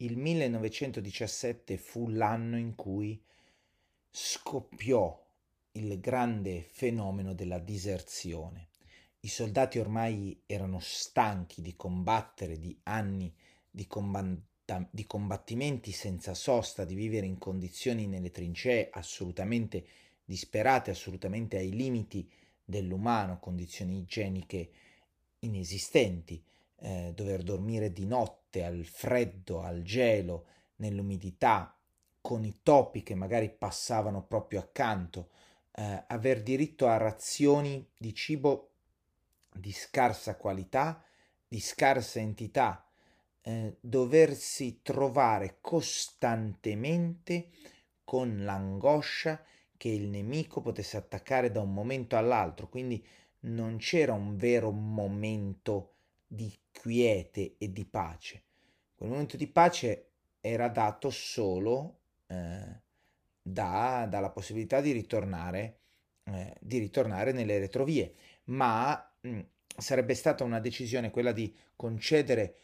il 1917 fu l'anno in cui scoppiò il grande fenomeno della diserzione. I soldati ormai erano stanchi di combattere, di anni di, combatta- di combattimenti senza sosta, di vivere in condizioni nelle trincee assolutamente disperate, assolutamente ai limiti dell'umano, condizioni igieniche inesistenti, eh, dover dormire di notte al freddo, al gelo, nell'umidità, con i topi che magari passavano proprio accanto, eh, aver diritto a razioni di cibo di scarsa qualità, di scarsa entità, eh, doversi trovare costantemente con l'angoscia che il nemico potesse attaccare da un momento all'altro, quindi non c'era un vero momento di quiete e di pace. Quel momento di pace era dato solo eh, da, dalla possibilità di ritornare, eh, di ritornare nelle retrovie, ma mh, mm, sarebbe stata una decisione quella di concedere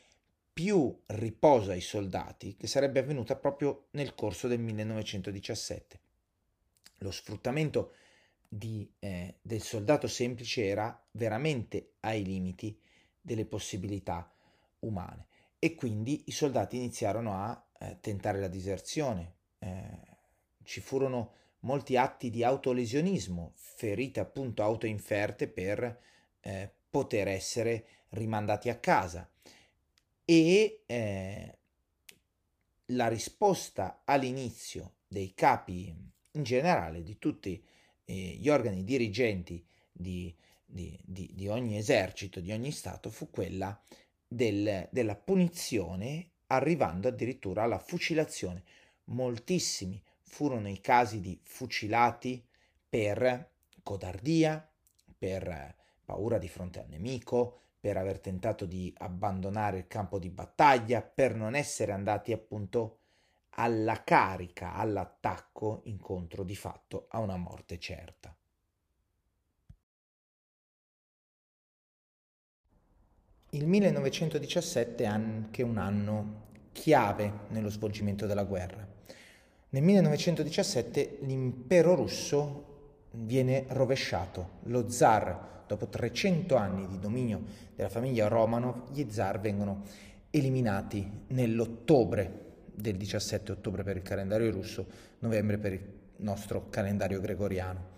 più riposo ai soldati che sarebbe avvenuta proprio nel corso del 1917. Lo sfruttamento di, eh, del soldato semplice era veramente ai limiti delle possibilità umane e quindi i soldati iniziarono a eh, tentare la diserzione. Eh, ci furono molti atti di autolesionismo, ferite appunto autoinferte per eh, poter essere rimandati a casa e eh, la risposta all'inizio dei capi in generale di tutti eh, gli organi dirigenti di di, di, di ogni esercito, di ogni Stato, fu quella del, della punizione, arrivando addirittura alla fucilazione. Moltissimi furono i casi di fucilati per codardia, per paura di fronte al nemico, per aver tentato di abbandonare il campo di battaglia, per non essere andati appunto alla carica, all'attacco, incontro di fatto a una morte certa. Il 1917 è anche un anno chiave nello svolgimento della guerra. Nel 1917 l'impero russo viene rovesciato. Lo zar, dopo 300 anni di dominio della famiglia Romanov, gli zar vengono eliminati nell'ottobre del 17 ottobre per il calendario russo, novembre per il nostro calendario gregoriano.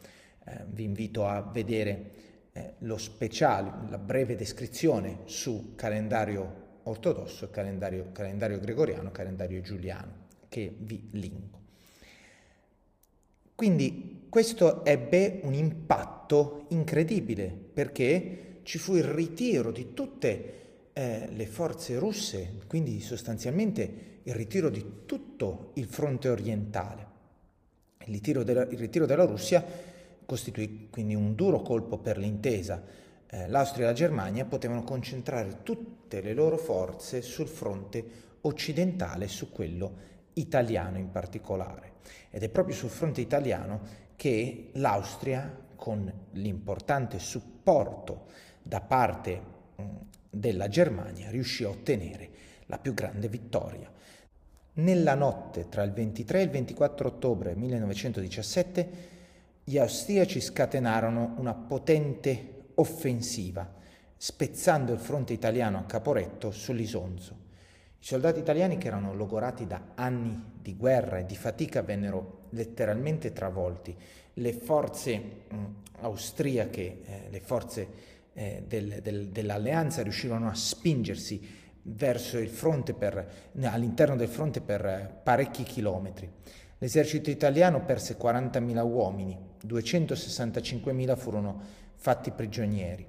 Eh, vi invito a vedere eh, lo speciale, la breve descrizione su calendario ortodosso, calendario, calendario gregoriano, calendario giuliano, che vi linko. Quindi questo ebbe un impatto incredibile perché ci fu il ritiro di tutte eh, le forze russe, quindi sostanzialmente il ritiro di tutto il fronte orientale. Il ritiro della, il ritiro della Russia costituì quindi un duro colpo per l'intesa. Eh, L'Austria e la Germania potevano concentrare tutte le loro forze sul fronte occidentale, su quello italiano in particolare. Ed è proprio sul fronte italiano che l'Austria, con l'importante supporto da parte mh, della Germania, riuscì a ottenere la più grande vittoria. Nella notte tra il 23 e il 24 ottobre 1917 gli austriaci scatenarono una potente offensiva, spezzando il fronte italiano a Caporetto sull'Isonzo. I soldati italiani che erano logorati da anni di guerra e di fatica vennero letteralmente travolti. Le forze mh, austriache, eh, le forze eh, del, del, dell'alleanza riuscirono a spingersi verso il fronte per, all'interno del fronte per eh, parecchi chilometri. L'esercito italiano perse 40.000 uomini, 265.000 furono fatti prigionieri.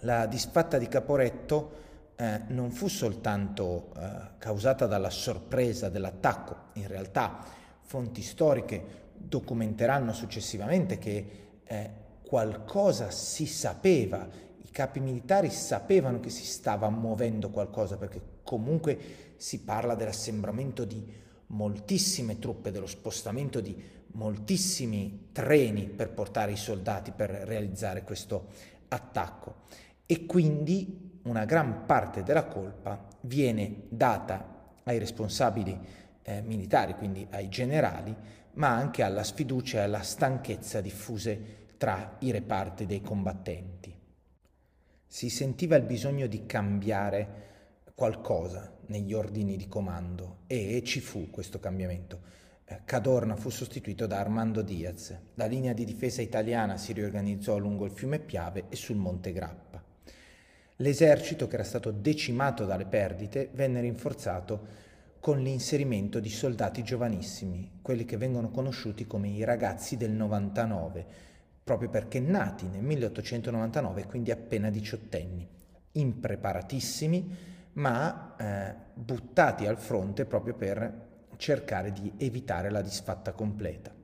La disfatta di Caporetto eh, non fu soltanto eh, causata dalla sorpresa dell'attacco, in realtà fonti storiche documenteranno successivamente che eh, qualcosa si sapeva, i capi militari sapevano che si stava muovendo qualcosa perché comunque si parla dell'assembramento di moltissime truppe, dello spostamento di moltissimi treni per portare i soldati per realizzare questo attacco e quindi una gran parte della colpa viene data ai responsabili eh, militari, quindi ai generali, ma anche alla sfiducia e alla stanchezza diffuse tra i reparti dei combattenti. Si sentiva il bisogno di cambiare qualcosa negli ordini di comando e ci fu questo cambiamento. Cadorna fu sostituito da Armando Diaz. La linea di difesa italiana si riorganizzò lungo il fiume Piave e sul Monte Grappa. L'esercito, che era stato decimato dalle perdite, venne rinforzato con l'inserimento di soldati giovanissimi, quelli che vengono conosciuti come i ragazzi del 99, proprio perché nati nel 1899, quindi appena diciottenni, impreparatissimi, ma eh, buttati al fronte proprio per cercare di evitare la disfatta completa.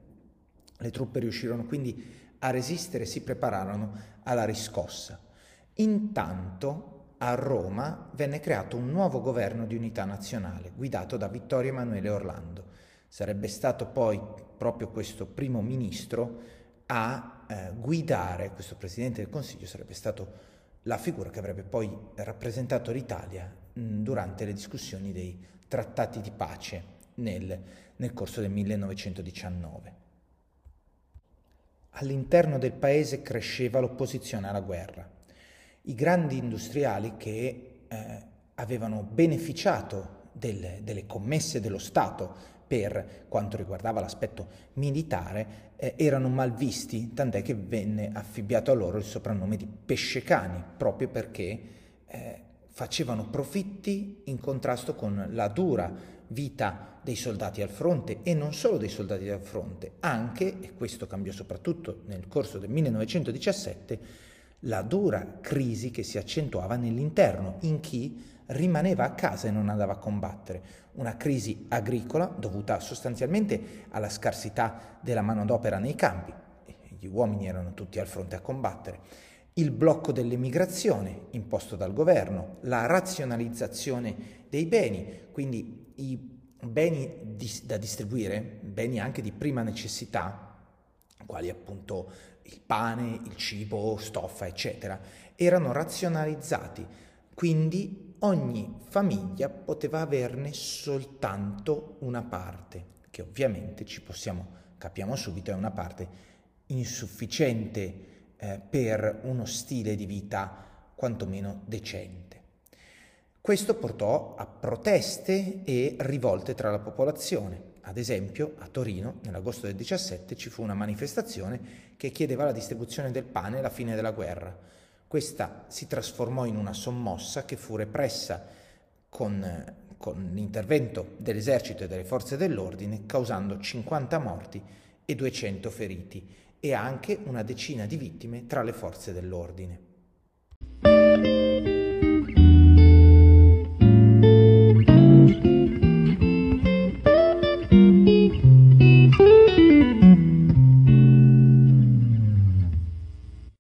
Le truppe riuscirono quindi a resistere e si prepararono alla riscossa. Intanto a Roma venne creato un nuovo governo di unità nazionale, guidato da Vittorio Emanuele Orlando. Sarebbe stato poi proprio questo primo ministro a eh, guidare, questo Presidente del Consiglio sarebbe stato la figura che avrebbe poi rappresentato l'Italia mh, durante le discussioni dei trattati di pace nel, nel corso del 1919. All'interno del paese cresceva l'opposizione alla guerra i grandi industriali che eh, avevano beneficiato del, delle commesse dello Stato per quanto riguardava l'aspetto militare eh, erano malvisti, tant'è che venne affibbiato a loro il soprannome di pescecani, proprio perché eh, facevano profitti in contrasto con la dura vita dei soldati al fronte e non solo dei soldati al fronte, anche, e questo cambiò soprattutto nel corso del 1917, la dura crisi che si accentuava nell'interno, in chi rimaneva a casa e non andava a combattere. Una crisi agricola dovuta sostanzialmente alla scarsità della manodopera nei campi. Gli uomini erano tutti al fronte a combattere. Il blocco dell'emigrazione imposto dal governo, la razionalizzazione dei beni, quindi i beni da distribuire, beni anche di prima necessità, quali appunto il pane, il cibo, stoffa, eccetera, erano razionalizzati, quindi ogni famiglia poteva averne soltanto una parte, che ovviamente ci possiamo, capiamo subito, è una parte insufficiente eh, per uno stile di vita quantomeno decente. Questo portò a proteste e rivolte tra la popolazione. Ad esempio, a Torino, nell'agosto del 17, ci fu una manifestazione che chiedeva la distribuzione del pane alla fine della guerra. Questa si trasformò in una sommossa che fu repressa con, con l'intervento dell'esercito e delle forze dell'ordine, causando 50 morti e 200 feriti e anche una decina di vittime tra le forze dell'ordine.